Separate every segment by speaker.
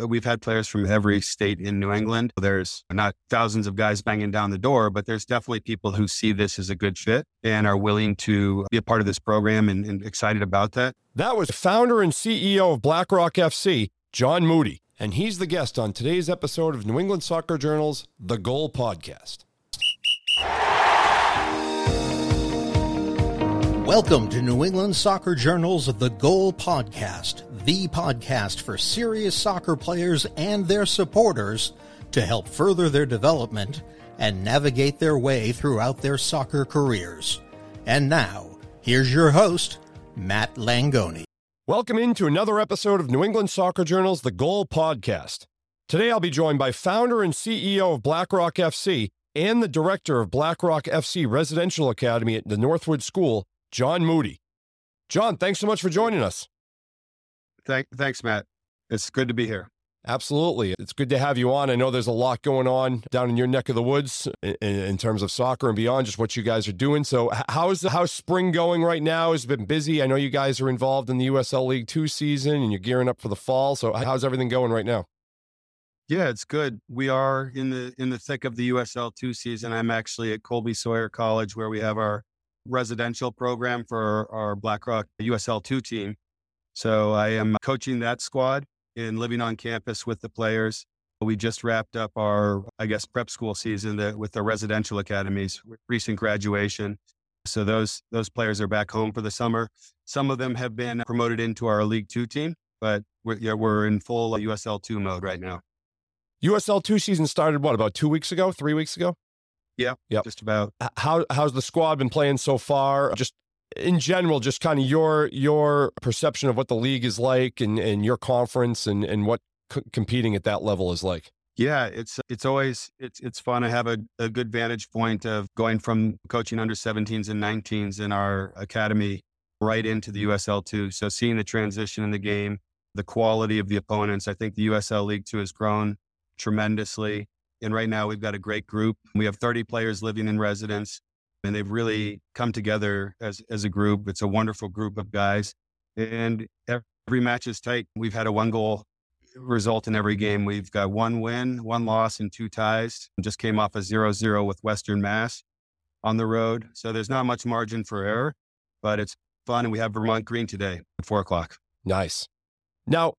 Speaker 1: Uh, we've had players from every state in New England. There's not thousands of guys banging down the door, but there's definitely people who see this as a good fit and are willing to be a part of this program and, and excited about that.
Speaker 2: That was founder and CEO of BlackRock FC, Jon Moodey, and he's the guest on today's episode of New England Soccer Journal's The Goal Podcast.
Speaker 3: Welcome to New England Soccer Journal's The Goal Podcast, the podcast for serious soccer players and their supporters to help further their development and navigate their way throughout their soccer careers. And now, here's your host, Matt Langoni.
Speaker 2: Welcome into another episode of New England Soccer Journal's The Goal Podcast. Today I'll be joined by founder and CEO of BlackRock FC and the director of BlackRock FC Residential Academy at the Northwood School, Jon Moodey. Jon, thanks so much for joining us.
Speaker 1: Thank, thanks, Matt. It's good to be here.
Speaker 2: Absolutely. It's good to have you on. I know there's a lot going on down in your neck of the woods in, in, terms of soccer and beyond, just what you guys are doing. So, how's the how's spring going right now? Has been busy. I know you guys are involved in the USL League Two season and you're gearing up for the fall. So, how's everything going right now?
Speaker 1: Yeah, it's good. We are in the in the thick of the USL two season. I'm actually at Colby Sawyer College where we have our residential program for our BlackRock USL 2 team. So I am coaching that squad and living on campus with the players. We just wrapped up our, I guess, prep school season with the residential academies, recent graduation. So those those players are back home for the summer. Some of them have been promoted into our League Two team, but we're, yeah, we're in full USL two mode right now.
Speaker 2: USL two season started what about two weeks ago, three weeks ago?
Speaker 1: Yeah,
Speaker 2: yeah,
Speaker 1: just about.
Speaker 2: How how's the squad been playing so far? Just in general, just kind of your your perception of what the league is like and, and your conference and, and what c- competing at that level is like.
Speaker 1: Yeah, it's it's always it's it's fun. I have a, a good vantage point of going from coaching under 17s and 19s in our academy right into the USL two. So seeing the transition in the game, the quality of the opponents. I think the USL League two has grown tremendously. And right now we've got a great group. We have 30 players living in residence and they've mm-hmm. really come together as, as a group. It's a wonderful group of guys and every match is tight. We've had a one goal result in every game. We've got one win, one loss and two ties. Just came off a zero zero with Western Mass on the road. So there's not much margin for error, but it's fun. And we have Vermont Green today at four o'clock.
Speaker 2: Nice. Now,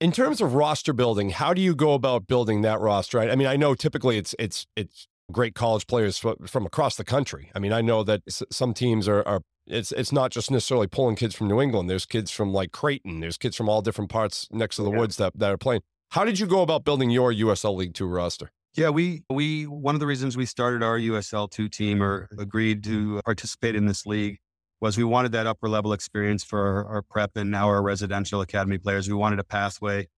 Speaker 2: in terms of roster building, how do you go about building that roster? I mean, I know typically it's it's it's great college players from across the country. I mean, I know that some teams are, are it's it's not just necessarily pulling kids from New England. There's kids from like Creighton. There's kids from all different parts next to the yeah. woods that, that are playing. How did you go about building your USL League Two roster?
Speaker 1: Yeah, we we one of the reasons we started our USL two team or agreed to participate in this league was we wanted that upper level experience for our, our, prep and now our residential academy players. We wanted a pathway.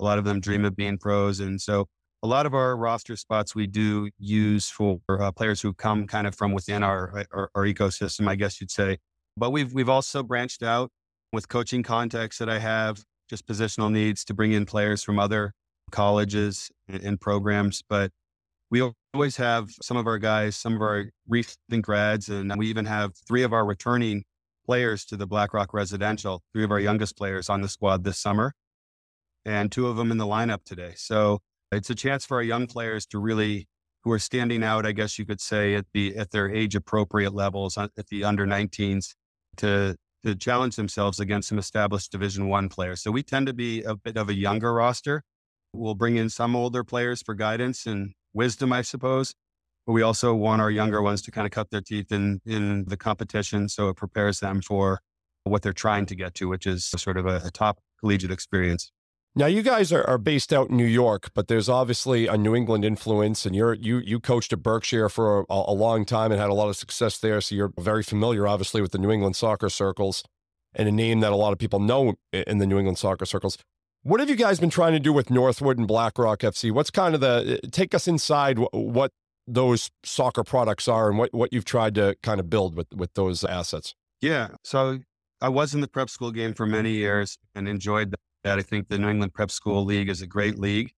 Speaker 1: A lot of them dream of being pros. And so a lot of our roster spots we do use for uh, players who come kind of from within our, our, our ecosystem, I guess you'd say. But we've we've also branched out with coaching contacts that I have, just positional needs to bring in players from other colleges and, and programs. But we always have some of our guys, some of our recent grads, and we even have three of our returning players to the BlackRock Residential, three of our youngest players on the squad this summer, and two of them in the lineup today. So it's a chance for our young players to really, who are standing out, I guess you could say, at the at their age appropriate levels, uh, at the under 19s, to to challenge themselves against some established Division One players. So we tend to be a bit of a younger roster. We'll bring in some older players for guidance and wisdom, I suppose. But we also want our younger ones to kind of cut their teeth in in the competition, so it prepares them for what they're trying to get to, which is sort of a, a top collegiate experience.
Speaker 2: Now you guys are, are based out in New York, but there's obviously a New England influence, and you're you you coached at Berkshire for a, a, long time and had a lot of success there. So you're very familiar, obviously, with the New England soccer circles, and a name that a lot of people know in the New England soccer circles. What have you guys been trying to do with Northwood and BlackRock FC? What's kind of the uh, take us inside what those soccer products are and what, what you've tried to kind of build with, with those assets?
Speaker 1: Yeah. So I was in the prep school game for many years and enjoyed that. I think the New England Prep School League is a great league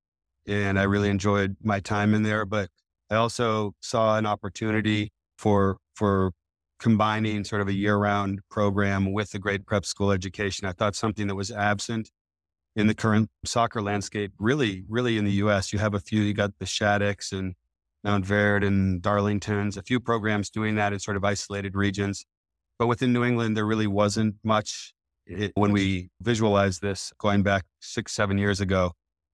Speaker 1: and I really enjoyed my time in there. But I also saw an opportunity for, for combining sort of a year round program with a great prep school education. I thought something that was absent in the current soccer landscape. Really, really in the US, you have a few, you got the Shattucks and Montverde and Darlingtons, a few programs doing that in sort of isolated regions. But within New England, there really wasn't much it, when we visualized this going back six, seven years ago.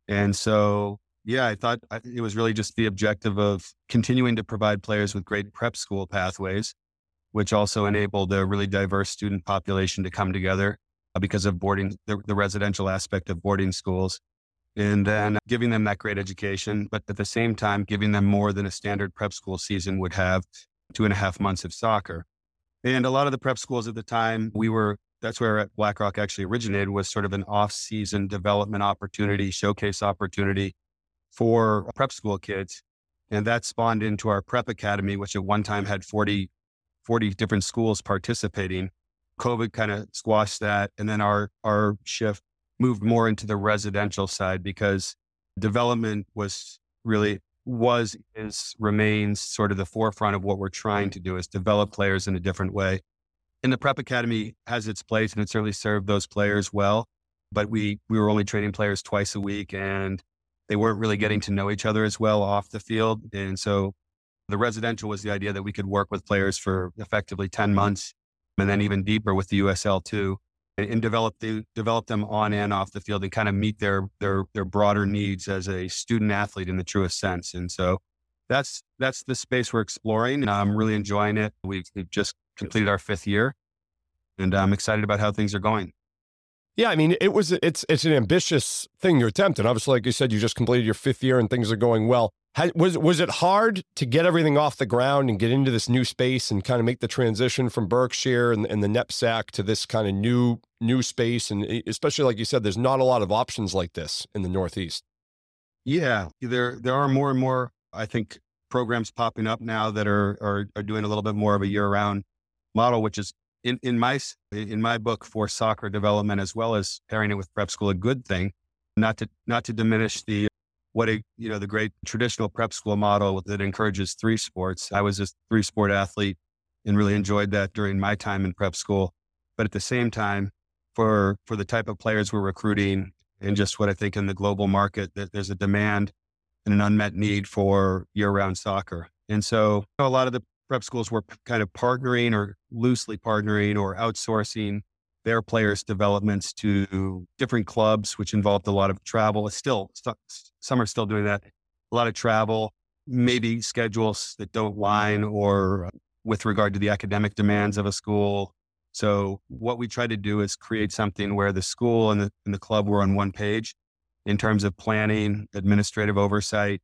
Speaker 1: And so, yeah, I thought it was really just the objective of continuing to provide players with great prep school pathways, which also enabled a really diverse student population to come together uh, because of boarding, the, the residential aspect of boarding schools. And then giving them that great education, but at the same time, giving them more than a standard prep school season would have two and a half months of soccer. And a lot of the prep schools at the time, we were that's where BlackRock actually originated was sort of an off-season development opportunity, showcase opportunity for prep school kids. And that spawned into our prep academy, which at one time had 40, 40 different schools participating. COVID kind of squashed that. And then our, our shift moved more into the residential side because development was really was is remains sort of the forefront of what we're trying to do is develop players in a different way and the prep academy has its place and it certainly served those players well. But we we were only training players twice a week and they weren't really getting to know each other as well off the field. And so the residential was the idea that we could work with players for effectively 10 months and then even deeper with the USL too and, and develop the develop them on and off the field and kind of meet their their their broader needs as a student athlete in the truest sense. And so that's that's the space we're exploring. And I'm really enjoying it. We've, we've just completed our fifth year, and I'm excited about how things are going.
Speaker 2: Yeah, I mean, it was it's it's an ambitious thing to attempt, and obviously, like you said, you just completed your fifth year and things are going well. was was it hard to get everything off the ground and get into this new space and kind of make the transition from Berkshire and, and the NEPSAC to this kind of new new space, and especially like you said, there's not a lot of options like this in the Northeast.
Speaker 1: Yeah, there there are more and more. I think programs popping up now that are are, are doing a little bit more of a year round model, which is in, in my in my book for soccer development as well as pairing it with prep school a good thing. Not to not to diminish the what a you know the great traditional prep school model that encourages three sports. I was a three sport athlete and really enjoyed that during my time in prep school. But at the same time, for for the type of players we're recruiting and just what I think in the global market that there's a demand and an unmet need for year round soccer. And so a lot of the prep schools were kind of partnering or loosely partnering or outsourcing their players' developments to different clubs, which involved a lot of travel. It's still, some are still doing that. A lot of travel, maybe schedules that don't line or uh, with regard to the academic demands of a school. So what we try to do is create something where the school and the, and the club were on one page in terms of planning, administrative oversight,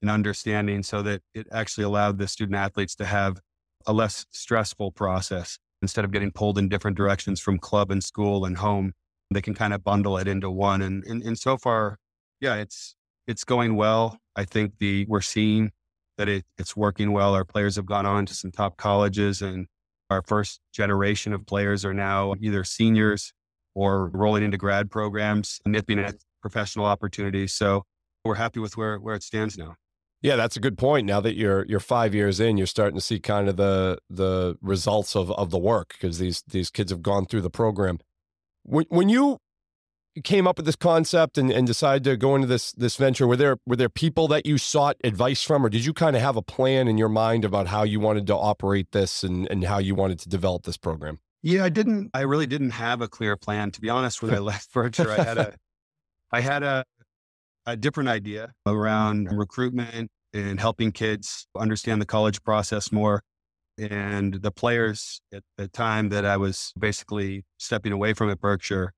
Speaker 1: and understanding so that it actually allowed the student athletes to have a less stressful process. Instead of getting pulled in different directions from club and school and home they can kind of bundle it into one. And, and and so far yeah it's it's going well. I think the we're seeing that it, it's working well. Our players have gone on to some top colleges and our first generation of players are now either seniors or rolling into grad programs nipping at professional opportunities so we're happy with where where it stands now
Speaker 2: yeah, that's a good point. Now that you're you're five years in, you're starting to see kind of the the results of of the work because these these kids have gone through the program. When when you came up with this concept and, and decided to go into this this venture, were there were there people that you sought advice from, or did you kind of have a plan in your mind about how you wanted to operate this and and how you wanted to develop this program?
Speaker 1: Yeah, I didn't. I really didn't have a clear plan. To be honest, when I left Berkshire, I had a I had a a different idea around recruitment and helping kids understand the college process more. And the players at the time that I was basically stepping away from at Berkshire,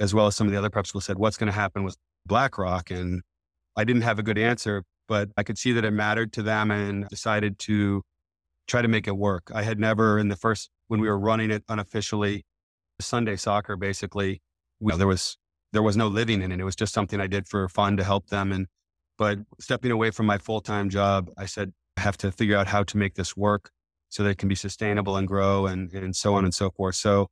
Speaker 1: as well as some of the other prep schools, said, What's going to happen with BlackRock? And I didn't have a good answer, but I could see that it mattered to them and decided to try to make it work. I had never, in the first, when we were running it unofficially, Sunday soccer, basically, we, there was there was no living in it. It was just something I did for fun to help them. And, but stepping away from my full time job, I said, I have to figure out how to make this work so that it can be sustainable and grow and, and so on and so forth. So,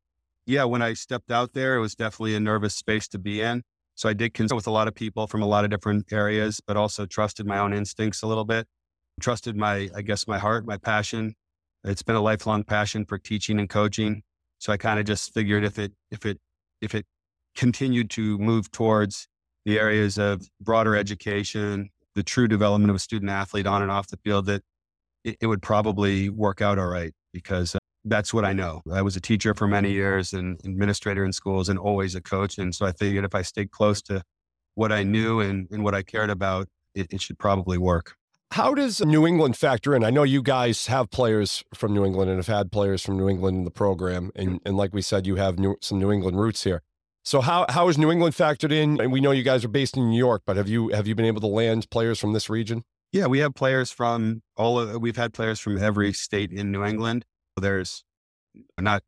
Speaker 1: yeah, when I stepped out there, it was definitely a nervous space to be in. So I did consult with a lot of people from a lot of different areas, but also trusted my own instincts a little bit, trusted my, I guess, my heart, my passion. It's been a lifelong passion for teaching and coaching. So I kind of just figured if it, if it, if it continued to move towards the areas of broader education, the true development of a student athlete on and off the field, that it, it would probably work out all right because uh, that's what I know. I was a teacher for many years and administrator in schools and always a coach. And so I figured if I stayed close to what I knew and, and what I cared about, it, it should probably work.
Speaker 2: How does New England factor in? I know you guys have players from New England and have had players from New England in the program. And, and like we said, you have new, some New England roots here. So how how is New England factored in? And we know you guys are based in New York, but have you have you been able to land players from this region?
Speaker 1: Yeah, we have players from all of, we've had players from every state in New England. There's not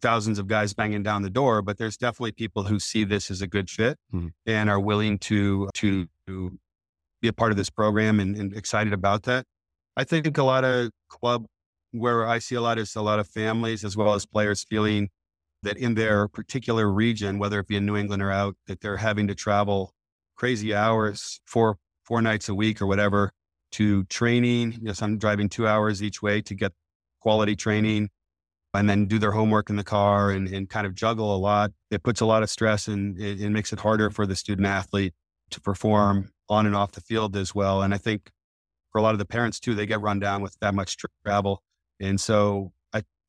Speaker 1: thousands of guys banging down the door, but there's definitely people who see this as a good fit mm-hmm. and are willing to to to be a part of this program and, and excited about that. I think a lot of club where I see a lot is a lot of families as well as players feeling that in their particular region, whether it be in New England or out, that they're having to travel crazy hours, four four nights a week or whatever, to training. Yes, I'm driving two hours each way to get quality training, and then do their homework in the car and, and kind of juggle a lot. It puts a lot of stress and it, it makes it harder for the student athlete to perform on and off the field as well. And I think for a lot of the parents too, they get run down with that much travel. And so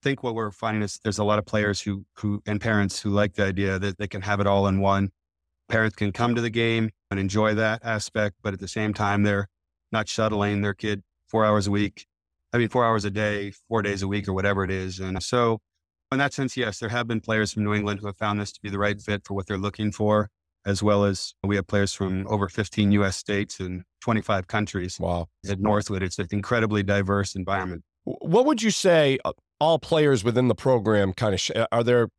Speaker 1: think what we're finding is there's a lot of players who who and parents who like the idea that they can have it all in one. Parents can come to the game and enjoy that aspect, but at the same time, they're not shuttling their kid four hours a week. I mean, four hours a day, four days a week, or whatever it is. And so, in that sense, yes, there have been players from New England who have found this to be the right fit for what they're looking for, as well as we have players from over 15 U.S. states and 25 countries.
Speaker 2: Wow.
Speaker 1: At Northwood, it's an incredibly diverse environment.
Speaker 2: What would you say uh, all players within the program kind of sh- are there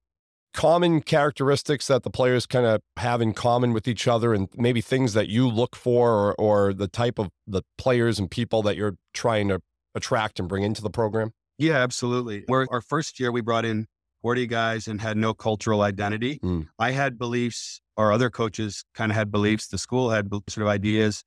Speaker 2: common characteristics that the players kind of have in common with each other and maybe things that you look for or, or the type of the players and people that you're trying to attract and bring into the program?
Speaker 1: Yeah absolutely. We're, our first year we brought in 40 guys and had no cultural identity. Mm. i had beliefs our other coaches kind of had beliefs the school had sort of ideas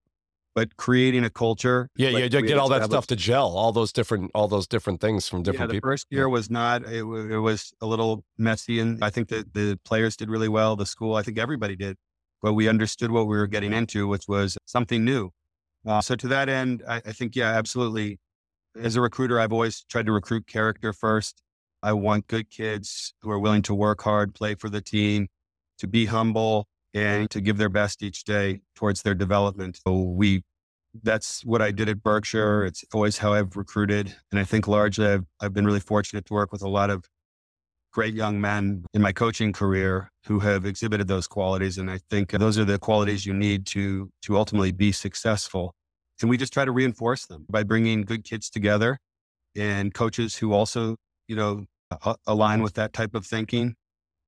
Speaker 1: but creating a culture.
Speaker 2: Yeah, like yeah, get all that stuff to gel, all those different, all those different things from different
Speaker 1: yeah, the
Speaker 2: people.
Speaker 1: First year was not; it, it was a little messy, and I think that the players did really well. The school, I think everybody did, but we understood what we were getting into, which was something new. Uh, so to that end, I, I think yeah, absolutely. As a recruiter, I've always tried to recruit character first. I want good kids who are willing to work hard, play for the team, to be humble, and to give their best each day towards their development. So we, that's what I did at Berkshire. It's always how I've recruited. And I think largely I've, I've been really fortunate to work with a lot of great young men in my coaching career who have exhibited those qualities. And I think those are the qualities you need to, to ultimately be successful. And we just try to reinforce them by bringing good kids together and coaches who also, you know, align with that type of thinking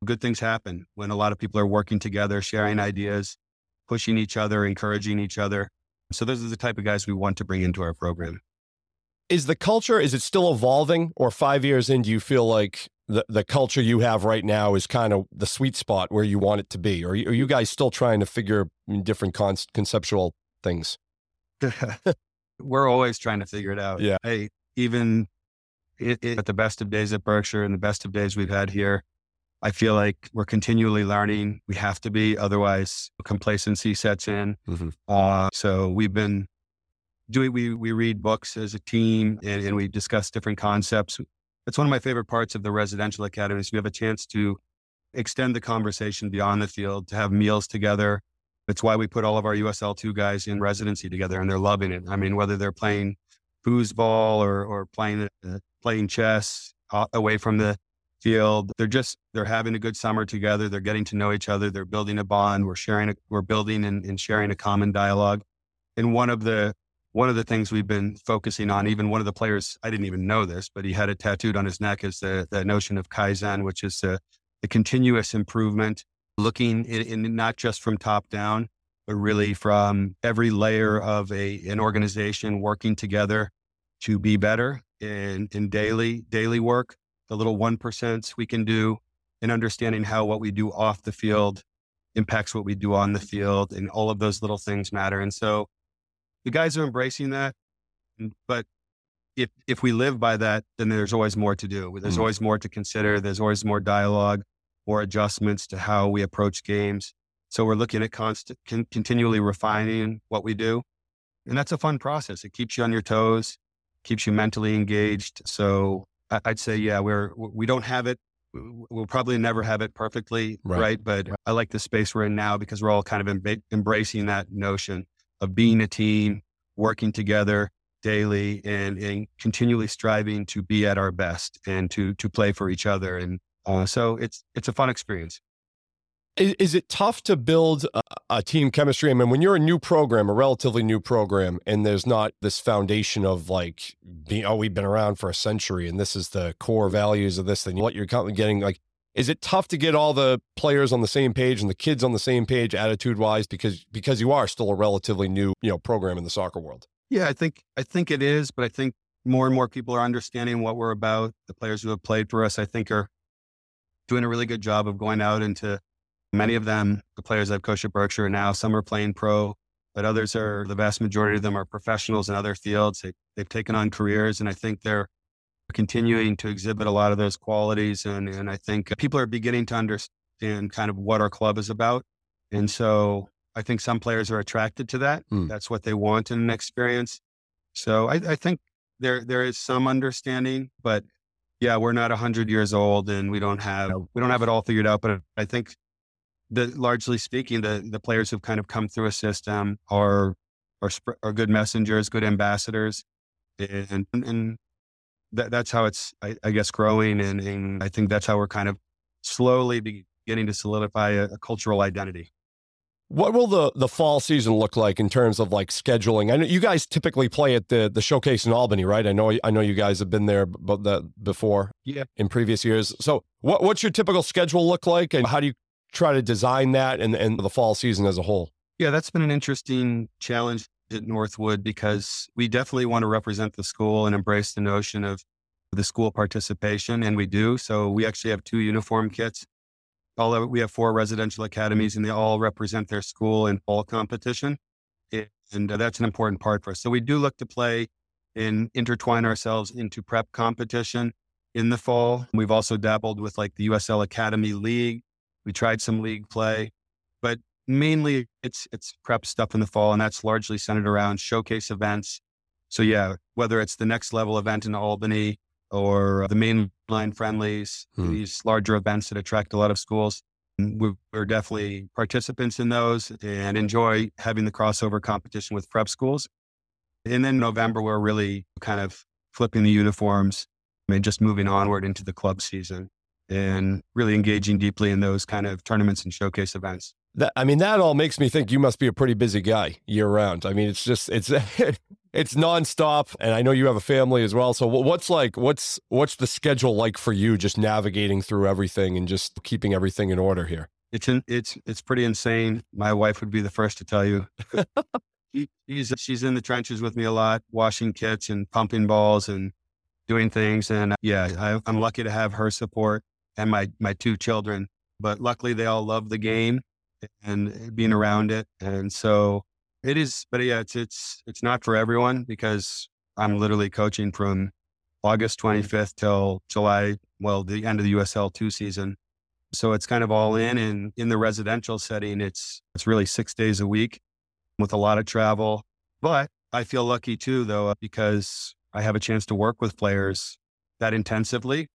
Speaker 1: good things happen when a lot of people are working together, sharing ideas, pushing each other, encouraging each other. So those are the type of guys we want to bring into our program.
Speaker 2: Is the culture, is it still evolving or five years in, do you feel like the, the culture you have right now is kind of the sweet spot where you want it to be? Or are you guys still trying to figure different con- conceptual things?
Speaker 1: We're always trying to figure it out.
Speaker 2: Yeah.
Speaker 1: Hey, even it, it, at the best of days at Berkshire and the best of days we've had here, I feel like we're continually learning. We have to be, otherwise complacency sets in. Mm-hmm. Uh, so we've been doing, we, we read books as a team and, and we discuss different concepts. That's one of my favorite parts of the residential academies. We have a chance to extend the conversation beyond the field, to have meals together. That's why we put all of our USL2 guys in residency together and they're loving it. I mean, whether they're playing foosball or, or playing, uh, playing chess uh, away from the field. They're just they're having a good summer together. They're getting to know each other. They're building a bond. We're sharing a, we're building and, and sharing a common dialogue. And one of the one of the things we've been focusing on, even one of the players, I didn't even know this, but he had it tattooed on his neck, is the, the notion of Kaizen, which is the, the continuous improvement, looking in, in not just from top down, but really from every layer of a an organization working together to be better in, in daily daily work the little 1% we can do and understanding how what we do off the field impacts what we do on the field and all of those little things matter. And so the guys are embracing that. But if if we live by that, then there's always more to do. There's mm always more to consider. There's always more dialogue. or adjustments to how we approach games. So we're looking at constant, con- continually refining what we do. And that's a fun process. It keeps you on your toes, keeps you mentally engaged. So I, would say, yeah, we're, we don't have it. We'll probably never have it perfectly right. right? But right. I like the space we're in now because we're all kind of em- embracing that notion of being a team, working together daily and, and continually striving to be at our best and to, to play for each other. And uh, so it's, it's a fun experience.
Speaker 2: Is, is it tough to build a, a, team chemistry? I mean, when you're a new program, a relatively new program, and there's not this foundation of like, being, oh, we've been around for a century and this is the core values of this thing, what you're getting like, is it tough to get all the players on the same page and the kids on the same page attitude wise because because you are still a relatively new you know program in the soccer world.
Speaker 1: Yeah i think i think it is but i think more and more people are understanding what we're about. The players who have played for us i think are doing a really good job of going out into Many of them, the players I've coached at Berkshire now, some are playing pro, but others are, the vast majority of them are professionals in other fields. They, they've taken on careers, and I think they're continuing to exhibit a lot of those qualities. And, and I think people are beginning to understand kind of what our club is about. And so I think some players are attracted to that. Mm. That's what they want in an experience. So I, I think there there is some understanding, but yeah, we're not hundred years old and we don't have we don't have it all figured out. But I think the largely speaking, the the players who've kind of come through a system are are are good messengers, good ambassadors, and and that, that's how it's I, I guess growing, and, and, I think that's how we're kind of slowly beginning to solidify a, a cultural identity.
Speaker 2: What will the the fall season look like in terms of like scheduling? I know you guys typically play at the the showcase in Albany, right? I know I know you guys have been there but that before,
Speaker 1: yeah,
Speaker 2: in previous years. So, what what's your typical schedule look like, and how do you try to design that and, and the fall season as a whole?
Speaker 1: Yeah, that's been an interesting challenge at Northwood because we definitely want to represent the school and embrace the notion of the school participation, and we do. So we actually have two uniform kits. All of, we have four residential academies, and they all represent their school in fall competition, and that's an important part for us. So we do look to play and intertwine ourselves into prep competition in the fall. We've also dabbled with like the USL Academy League we tried some league play, but mainly it's it's prep stuff in the fall, and that's largely centered around showcase events. So yeah, whether it's the next level event in Albany or the mainline friendlies, hmm. these larger events that attract a lot of schools, we're definitely participants in those and enjoy having the crossover competition with prep schools. And then November, we're really kind of flipping the uniforms and just moving onward into the club season and really engaging deeply in those kind of tournaments and showcase events.
Speaker 2: That, I mean, that all makes me think you must be a pretty busy guy year round. I mean, it's just it's it's nonstop, and I know you have a family as well. So, what's like what's what's the schedule like for you, just navigating through everything and just keeping everything in order here?
Speaker 1: It's in, it's it's pretty insane. My wife would be the first to tell you. she's she's in the trenches with me a lot, washing kits and pumping balls and doing things. And yeah, I, I'm lucky to have her support and my my two children. But luckily, they all love the game and eh, being around it. And so it is. But yeah, it's it's it's not for everyone because I'm literally coaching from August mm. 25th till July. Well, the end of the USL two season. So it's kind of all in. And in the residential setting, it's it's really six days a week with a lot of travel. But I feel lucky too, though, because I have a chance to work with players that intensively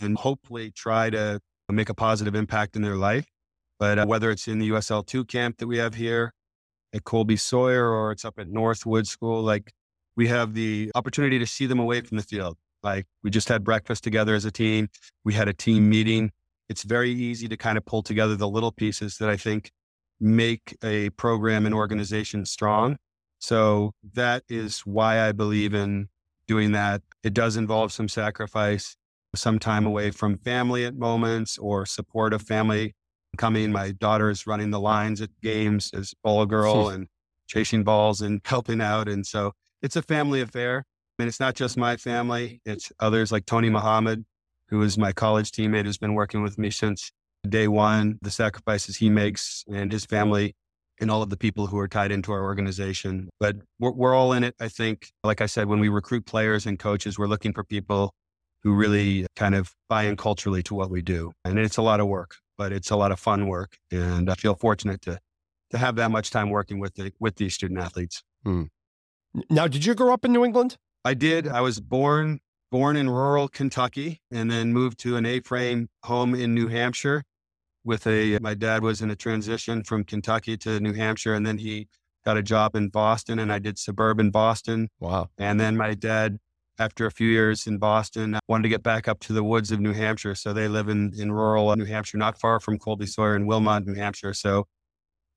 Speaker 1: and hopefully try to make a positive impact in their life. But uh, whether it's in the USL2 camp that we have here at Colby Sawyer or it's up at Northwood School, like we have the opportunity to see them away from the field. Like we just had breakfast together as a team. We had a team meeting. It's very easy to kind of pull together the little pieces that I think make a program and organization strong. So that is why I believe in doing that. It does involve some sacrifice some time away from family at moments or support of family coming. My daughter is running the lines at games as ball girl and chasing balls and helping out. And so it's a family affair. I mean, it's not just my family, it's others like Tony Muhammad, who is my college teammate, who's been working with me since day one, the sacrifices he makes and his family and all of the people who are tied into our organization. But we're, we're all in it. I think, like I said, when we recruit players and coaches, we're looking for people who really kind of buy in culturally to what we do. And it's a lot of work, but it's a lot of fun work. And I feel fortunate to to have that much time working with the, with these student athletes.
Speaker 2: Hmm. Now, did you grow up in New England?
Speaker 1: I did. I was born born in rural Kentucky and then moved to an A-frame home in New Hampshire with a my dad was in a transition from Kentucky to New Hampshire and then he got a job in Boston and I did suburban Boston.
Speaker 2: Wow.
Speaker 1: And then my dad after a few years in Boston I wanted to get back up to the woods of New Hampshire. So they live in in rural uh, New Hampshire, not far from Colby Sawyer in Wilmot, New Hampshire. So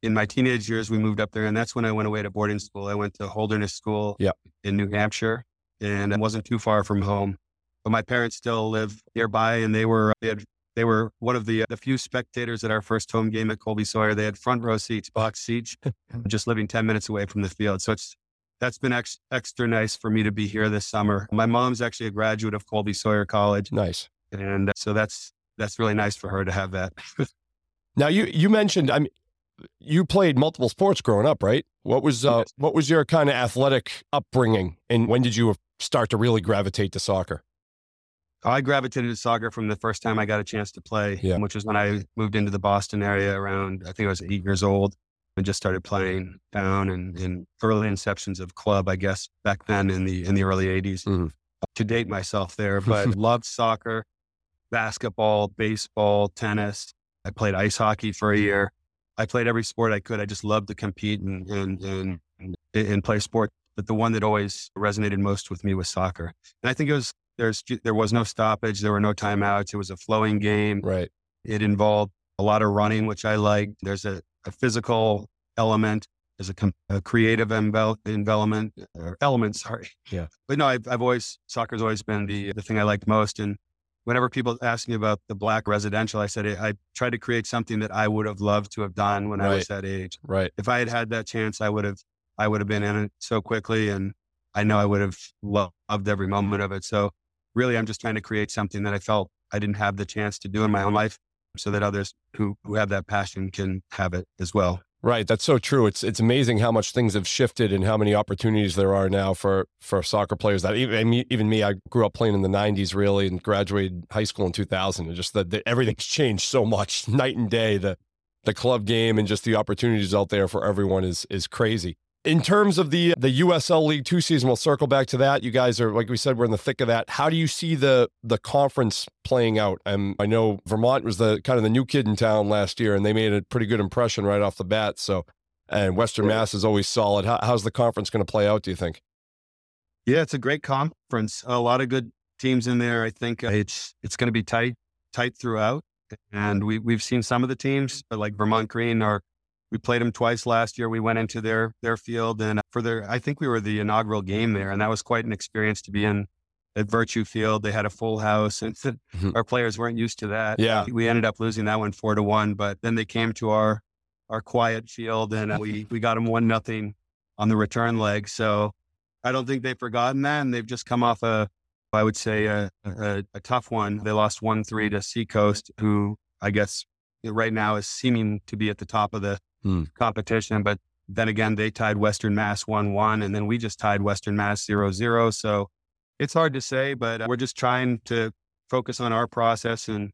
Speaker 1: in my teenage years, we moved up there, and that's when I went away to boarding school. I went to Holderness School
Speaker 2: yep.
Speaker 1: in New Hampshire, and I wasn't too far from home. But my parents still live nearby, and they were they had they were one of the uh, the few spectators at our first home game at Colby Sawyer. They had front row seats, box seats, just living ten minutes away from the field. So it's that's been ex- extra nice for me to be here this summer. My mom's actually a graduate of Colby Sawyer College.
Speaker 2: Nice,
Speaker 1: and so that's that's really nice for her to have that.
Speaker 2: now you you mentioned I mean you played multiple sports growing up, right? What was uh, yes. what was your kind of athletic upbringing, and when did you start to really gravitate to soccer?
Speaker 1: I gravitated to soccer from the first time I got a chance to play, yeah. which was when I moved into the Boston area around I think I was eight years old and just started playing down and in early inceptions of club, I guess back then in the in the early 80s. Mm-hmm. To date myself there, but loved soccer, basketball, baseball, tennis. I played ice hockey for a year. I played every sport I could. I just loved to compete and, and, and, and play sport. But the one that always resonated most with me was soccer. And I think it was, there's, there was no stoppage. There were no timeouts. It was a flowing game.
Speaker 2: Right.
Speaker 1: It involved a lot of running, which I liked. There's a, a physical element. There's a, a creative envel- envelopment or element. Sorry.
Speaker 2: Yeah.
Speaker 1: But no, I've, I've always, soccer's always been the, the thing I liked most. And whenever people ask me about the black residential, I said I tried to create something that I would have loved to have done when right. I was that age.
Speaker 2: Right.
Speaker 1: If I had had that chance, I would have I would have been in it so quickly, and I know I would have loved every moment of it. So really, I'm just trying to create something that I felt I didn't have the chance to do in my own life, so that others who who have that passion can have it as well.
Speaker 2: Right, that's so true. It's it's amazing how much things have shifted and how many opportunities there are now for for soccer players. That even even me, I grew up playing in the '90s, really, and graduated high school in 2000. And just that everything's changed so much, night and day. The the club game and just the opportunities out there for everyone is is crazy in terms of the the USL League Two season, we'll circle back to that. You guys are like we said, we're in the thick of that. How do you see the the conference playing out? Um, I know Vermont was the kind of the new kid in town last year, and they made a pretty good impression right off the bat. So, and Western Mass is always solid. How, how's the conference going to play out? Do you think?
Speaker 1: Yeah, it's a great conference. A lot of good teams in there. I think uh, it's it's going to be tight tight throughout, and we we've seen some of the teams, like Vermont Green, are we played them twice last year. We went into their their field and for their I think we were the inaugural game there, and that was quite an experience to be in at Virtue Field. They had a full house, and mm-hmm. our players weren't used to that.
Speaker 2: Yeah,
Speaker 1: we ended up losing that one four to one, but then they came to our our quiet field, and we we got them one nothing on the return leg. So I don't think they've forgotten that, and they've just come off a I would say a, a, a tough one. They lost one three to Seacoast, who I guess right now is seeming to be at the top of the hmm. competition. But then again, they tied Western Mass 1 1, and then we just tied Western Mass 0 0. So it's hard to say, but uh, we're just trying to focus on our process and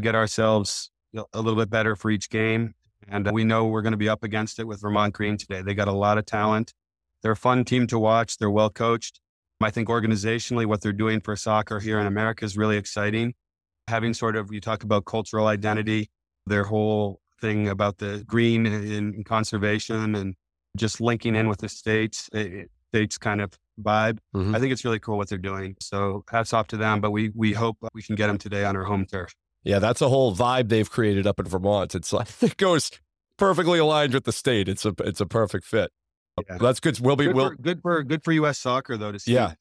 Speaker 1: get ourselves a little bit better for each game. And uh, we know we're going to be up against it with Vermont Green today. They got a lot of talent. They're a fun team to watch. They're well coached. I think organizationally, what they're doing for soccer here in America is really exciting. Having sort of, you talk about cultural identity, their whole thing about the green in conservation and just linking in with the states, states kind of vibe. Mm-hmm. I think it's really cool what they're doing. So hats off to them. But we we hope we can get them today on our home turf.
Speaker 2: Yeah, that's a whole vibe they've created up in Vermont. It's like it goes perfectly aligned with the state. It's a it's a perfect fit. Yeah. That's good. We'll be
Speaker 1: good,
Speaker 2: we'll,
Speaker 1: for, good for good for U.S. soccer though to see.
Speaker 2: Yeah.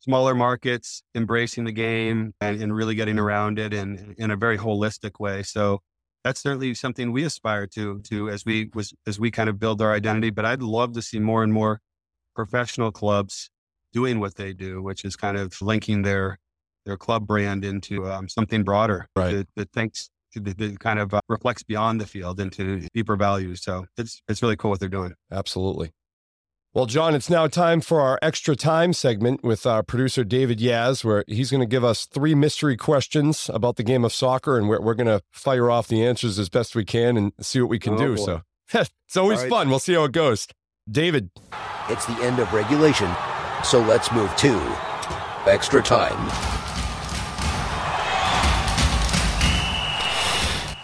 Speaker 1: Smaller markets embracing the game and, and really getting around it and in a very holistic way. So that's certainly something we aspire to to as we was as we kind of build our identity. But I'd love to see more and more professional clubs doing what they do, which is kind of linking their their club brand into um, something broader
Speaker 2: right.
Speaker 1: that, that thinks that, that kind of uh, reflects beyond the field into deeper values. So it's it's really cool what they're doing.
Speaker 2: Absolutely. Well, Jon, it's now time for our extra time segment with our producer, David Yas, where he's going to give us three mystery questions about the game of soccer, and we're, we're going to fire off the answers as best we can and see what we can
Speaker 1: Oh,
Speaker 2: do.
Speaker 1: boy.
Speaker 2: So it's always
Speaker 1: All right.
Speaker 2: fun. We'll see how it goes. David,
Speaker 4: It's the end of regulation, so let's move to extra time.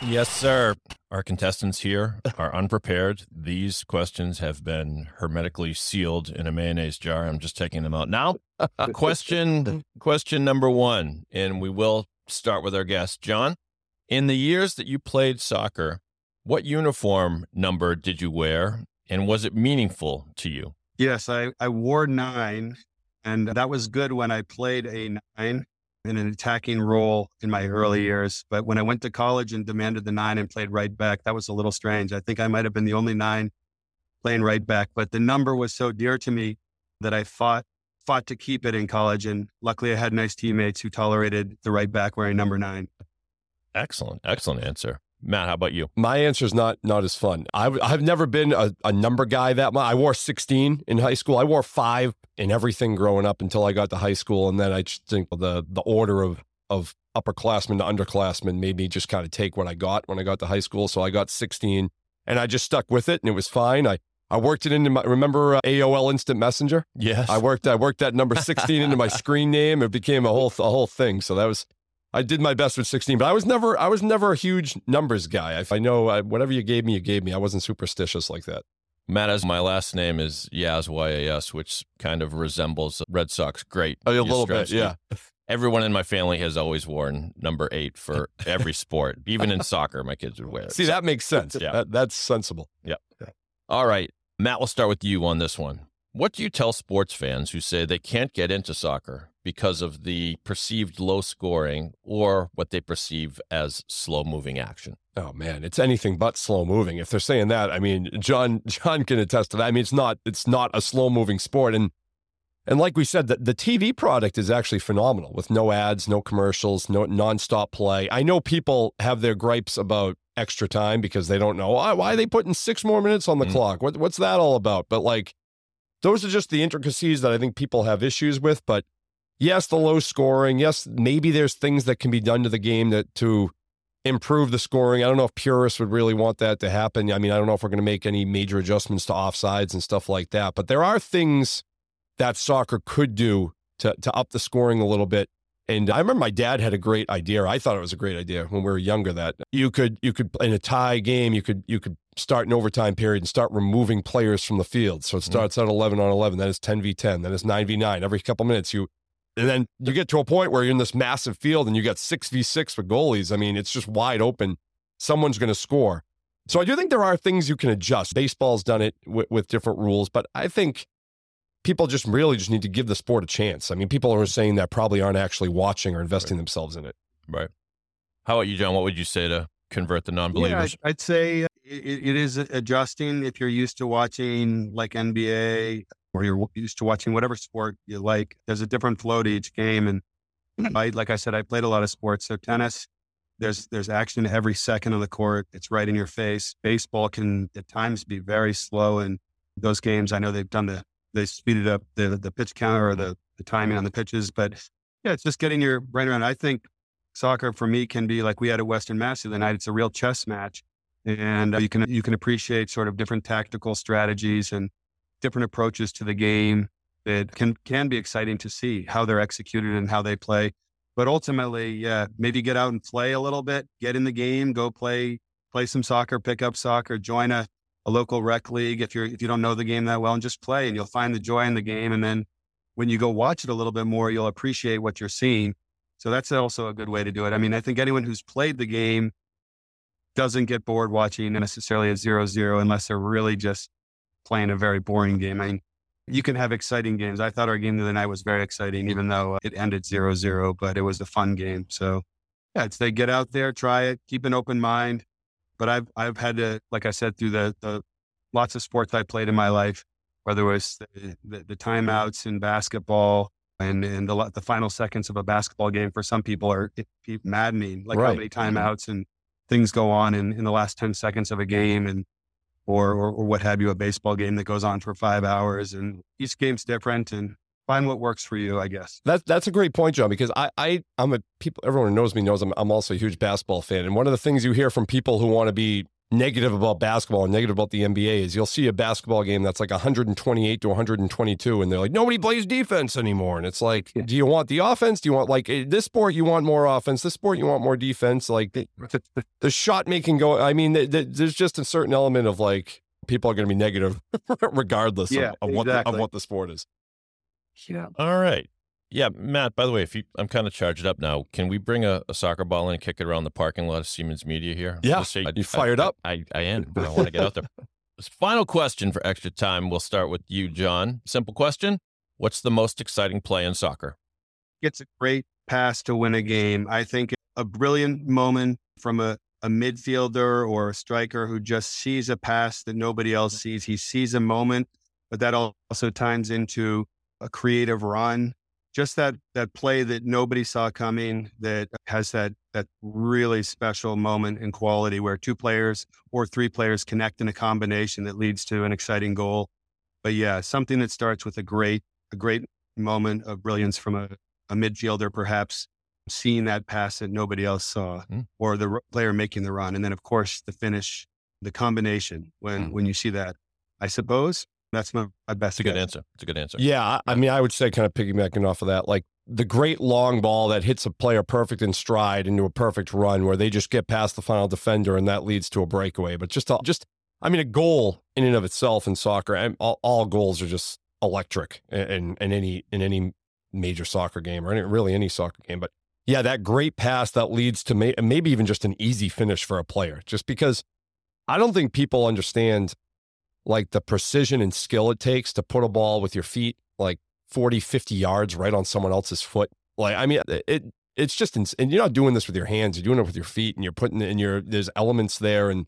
Speaker 5: Yes, sir. Our contestants here are unprepared. These questions have been hermetically sealed in a mayonnaise jar. I'm just taking them out now. question question number 1, and we will start with our guest, Jon. In the years that you played soccer, what uniform number did you wear and was it meaningful to you?
Speaker 1: Yes, I, I wore nine, and that was good when I played a nine in an attacking role in my early mm-hmm. years. But when I went to college and demanded the nine and played right back, that was a little strange. I think I might have been the only nine playing right back, but the number was so dear to me that I fought fought to keep it in college. And luckily, I had nice teammates who tolerated the right back wearing number nine.
Speaker 5: Excellent. Excellent answer. Matt, how about you?
Speaker 2: my answer is not not as fun. I've I've never been a, a number guy that much. I wore 16 in high school. I wore five in everything growing up until I got to high school, and then I just think the the order of of upperclassmen to underclassmen made me just kind of take what I got when I got to high school. So I got 16, and I just stuck with it, and it was fine. I I worked it into my remember uh, AOL Instant Messenger.
Speaker 5: Yes.
Speaker 2: I worked I worked that number 16 into my screen name. It became a whole a whole thing. So that was I did my best with 16, but I was never I was never a huge numbers guy. I, I know I, whatever you gave me, you gave me. I wasn't superstitious like that.
Speaker 5: Matt, as my last name is Yas Y-A-S, which kind of resembles Red Sox great.
Speaker 2: A little bit, yeah.
Speaker 5: Everyone in my family has always worn number eight for every sport. Even in soccer, my kids would wear it.
Speaker 2: See, that makes sense.
Speaker 5: Yeah.
Speaker 2: That, that's sensible. Yeah.
Speaker 5: All right, Matt, we'll start with you on this one. What do you tell sports fans who say they can't get into soccer because of the perceived low scoring or what they perceive as slow moving action?
Speaker 2: Oh man, it's anything but slow moving. If they're saying that, I mean, Jon Jon can attest to that. I mean, it's not it's not a slow moving sport, and and like we said, the, the TV product is actually phenomenal with no ads, no commercials, no nonstop play. I know people have their gripes about extra time because they don't know why, why are they putting six more minutes on the
Speaker 5: Mm.
Speaker 2: clock. What what's that all about? But like, those are just the intricacies that I think people have issues with. But yes, the low scoring. Yes, maybe there's things that can be done to the game that to improve the scoring. I don't know if purists would really want that to happen. I mean, I don't know if we're going to make any major adjustments to offsides and stuff like that. But there are things that soccer could do to to up the scoring a little bit. And I remember my dad had a great idea. I thought it was a great idea when we were younger that you could you could in a tie game you could you could start an overtime period and start removing players from the field. So it mm-hmm. starts at 11 on 11, then it's 10 v 10, then it's 9 v 9. Every couple minutes you and then you get to a point where you're in this massive field and you got 6v6 with goalies. I mean, it's just wide open. Someone's going to score. So I do think there are things you can adjust. Baseball's done it with, with different rules, but I think people just really just need to give the sport a chance. I mean, people who are saying that probably aren't actually watching or investing themselves in it.
Speaker 5: Right. How about you, Jon? What would you say to convert the non believers?
Speaker 1: Yeah, I'd, I'd say uh, it, it is adjusting if you're used to watching like NBA or you're used to watching whatever sport you like. There's a different flow to each game, and hmm. I, like I said, I played a lot of sports. So tennis, there's there's action every second of the court. It's right in your face. Baseball can at times be very slow, and those games I know they've done the they speeded up the the pitch counter or the the timing on the pitches, but yeah, it's just getting your brain around. I think soccer for me can be like we had at Western Mass the other night. It's a real chess match, and uh, you can you can appreciate sort of different tactical strategies and different approaches to the game that can can be exciting to see how they're executed and how they play. But ultimately, yeah, maybe get out and play a little bit, get in the game, go play play some soccer, pick up soccer, join a, a local rec league if you're if you don't know the game that well, and just play, and you'll find the joy in the game. And then when you go watch it a little bit more, you'll appreciate what you're seeing. So that's also a good way to do it. I mean, I think anyone who's played the game doesn't get bored watching necessarily a zero zero unless they're really just playing a very boring game. I mean, you can have exciting games. I thought our game the other night was very exciting, even though it ended zero zero, but it was a fun game. So yeah, it's they get out there, try it, keep an open mind. But I've I've had to, like I said, through the the lots of sports I played in my life, whether it was the, the, the timeouts in basketball and and the the final seconds of a basketball game for some people are maddening. Like how many mm-hmm. timeouts and things go on in, in the last ten seconds of a game, and or, or, or what have you, a baseball game that goes on for five hours. And each game's different and find what works for you, I guess.
Speaker 2: That's that's a great point, Jon, because I, I I'm a people everyone who knows me knows I'm I'm also a huge basketball fan. And one of the things you hear from people who want to be negative about basketball and negative about the NBA is you'll see a basketball game that's like 128 to 122 and they're like nobody plays defense anymore. And it's like do you want the offense? Do you want like this sport you want more offense. This sport you want more defense. Like the, the shot making go I mean the, the, there's just a certain element of like people are going to be negative regardless
Speaker 1: Yeah,
Speaker 2: of, of what the, of what the sport is.
Speaker 1: Yeah.
Speaker 5: All right. Yeah, Matt, by the way, if you, I'm kind of charged up now, can we bring a, a soccer ball in and kick it around the parking lot of Siemens Media here?
Speaker 2: Yeah.
Speaker 5: Just say-
Speaker 2: You fired
Speaker 5: I-
Speaker 2: up?
Speaker 5: I, I am. I want to get out there. Final question for extra time. We'll start with you, Jon. Simple question. What's the most exciting play in soccer?
Speaker 1: Gets a great pass to win a game. I think a brilliant moment from a, a midfielder or a striker who just sees a pass that nobody else sees. He sees a moment, but that also ties into a creative run. Just that that play that nobody saw coming that has that that really special moment and quality where two players or three players connect in a combination that leads to an exciting goal. But yeah, something that starts with a great a great moment of brilliance from a, a midfielder, perhaps seeing that pass that nobody else saw,
Speaker 5: Mm.
Speaker 1: or the r- player making the run, and then of course the finish, the combination when
Speaker 5: Mm.
Speaker 1: when you see that. I suppose that's my, my best.
Speaker 5: It's a good
Speaker 1: guess.
Speaker 5: answer. It's a good answer.
Speaker 2: Yeah, I, I mean, I would say kind of piggybacking off of that, like the great long ball that hits a player perfect in stride into a perfect run, where they just get past the final defender and that leads to a breakaway. But just, a, just, I mean, a goal in and of itself in soccer, and all, all goals are just electric in, in any in any major soccer game or any, really any soccer game. But yeah, that great pass that leads to may, maybe even just an easy finish for a player, just because I don't think people understand like the precision and skill it takes to put a ball with your feet like 40 50 yards right on someone else's foot like i mean it it's just ins- and you're not doing this with your hands you're doing it with your feet and you're putting it in your there's elements there and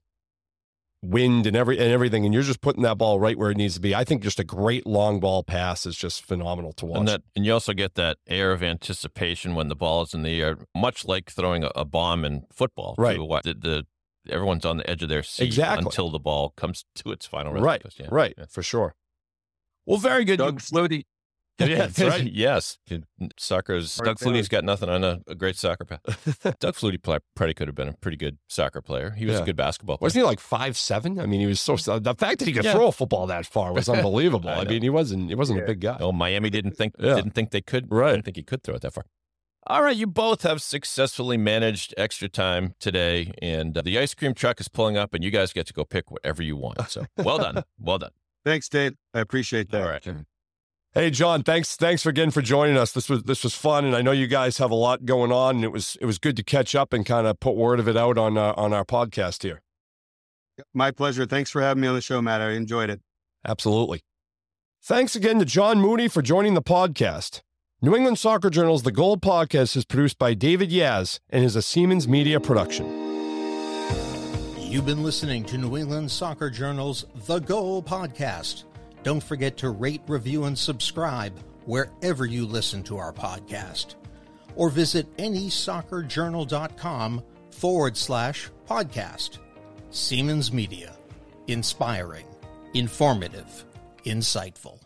Speaker 2: wind and every and everything and you're just putting that ball right where it needs to be i think just a great long ball pass is just phenomenal to watch
Speaker 5: And that, and you also get that air of anticipation when the ball is in the air, much like throwing a, a bomb in football.
Speaker 2: Right.
Speaker 5: What- The, the everyone's on the edge of their seat
Speaker 2: Exactly.
Speaker 5: until the ball comes to its final resting
Speaker 2: right.
Speaker 5: Yeah.
Speaker 2: right
Speaker 5: Yeah.
Speaker 2: for sure
Speaker 5: Well, very good.
Speaker 1: Doug Flutie.
Speaker 5: Yeah,
Speaker 2: That's right.
Speaker 5: yes. Soccer's
Speaker 1: Right
Speaker 5: Doug
Speaker 1: there.
Speaker 5: Flutie's got nothing on a, a great soccer path. Doug Flutie pl- probably could have been a pretty good soccer player. He was
Speaker 2: Yeah.
Speaker 5: a good basketball player.
Speaker 2: wasn't he like five seven i mean he was so the fact that he could
Speaker 5: Yeah.
Speaker 2: throw a football that far was unbelievable
Speaker 5: I
Speaker 2: I, mean he wasn't he wasn't a big guy
Speaker 5: Oh, Miami didn't think
Speaker 2: Yeah.
Speaker 5: didn't think they could.
Speaker 2: Right.
Speaker 5: Didn't think he could throw it that far. All right, you both have successfully managed extra time today, and uh, the ice cream truck is pulling up, and you guys get to go pick whatever you want. So well done, well done.
Speaker 1: Thanks, Dave. I appreciate that.
Speaker 5: All right.
Speaker 2: Hey Jon, thanks thanks again for joining us. This was this was fun, and I know you guys have a lot going on, and it was it was good to catch up and kind of put word of it out on uh, on our podcast here.
Speaker 1: My pleasure. Thanks for having me on the show, Matt. I enjoyed it.
Speaker 2: Absolutely. Thanks again to Jon Moodey for joining the podcast. New England Soccer Journal's The Goal Podcast is produced by David Yas and is a Siemens Media production.
Speaker 3: You've been listening to New England Soccer Journal's The Goal podcast. Don't forget to rate, review, and subscribe wherever you listen to our podcast. Or visit nesoccerjournal.com forward slash podcast. Siemens Media. Inspiring, informative, insightful.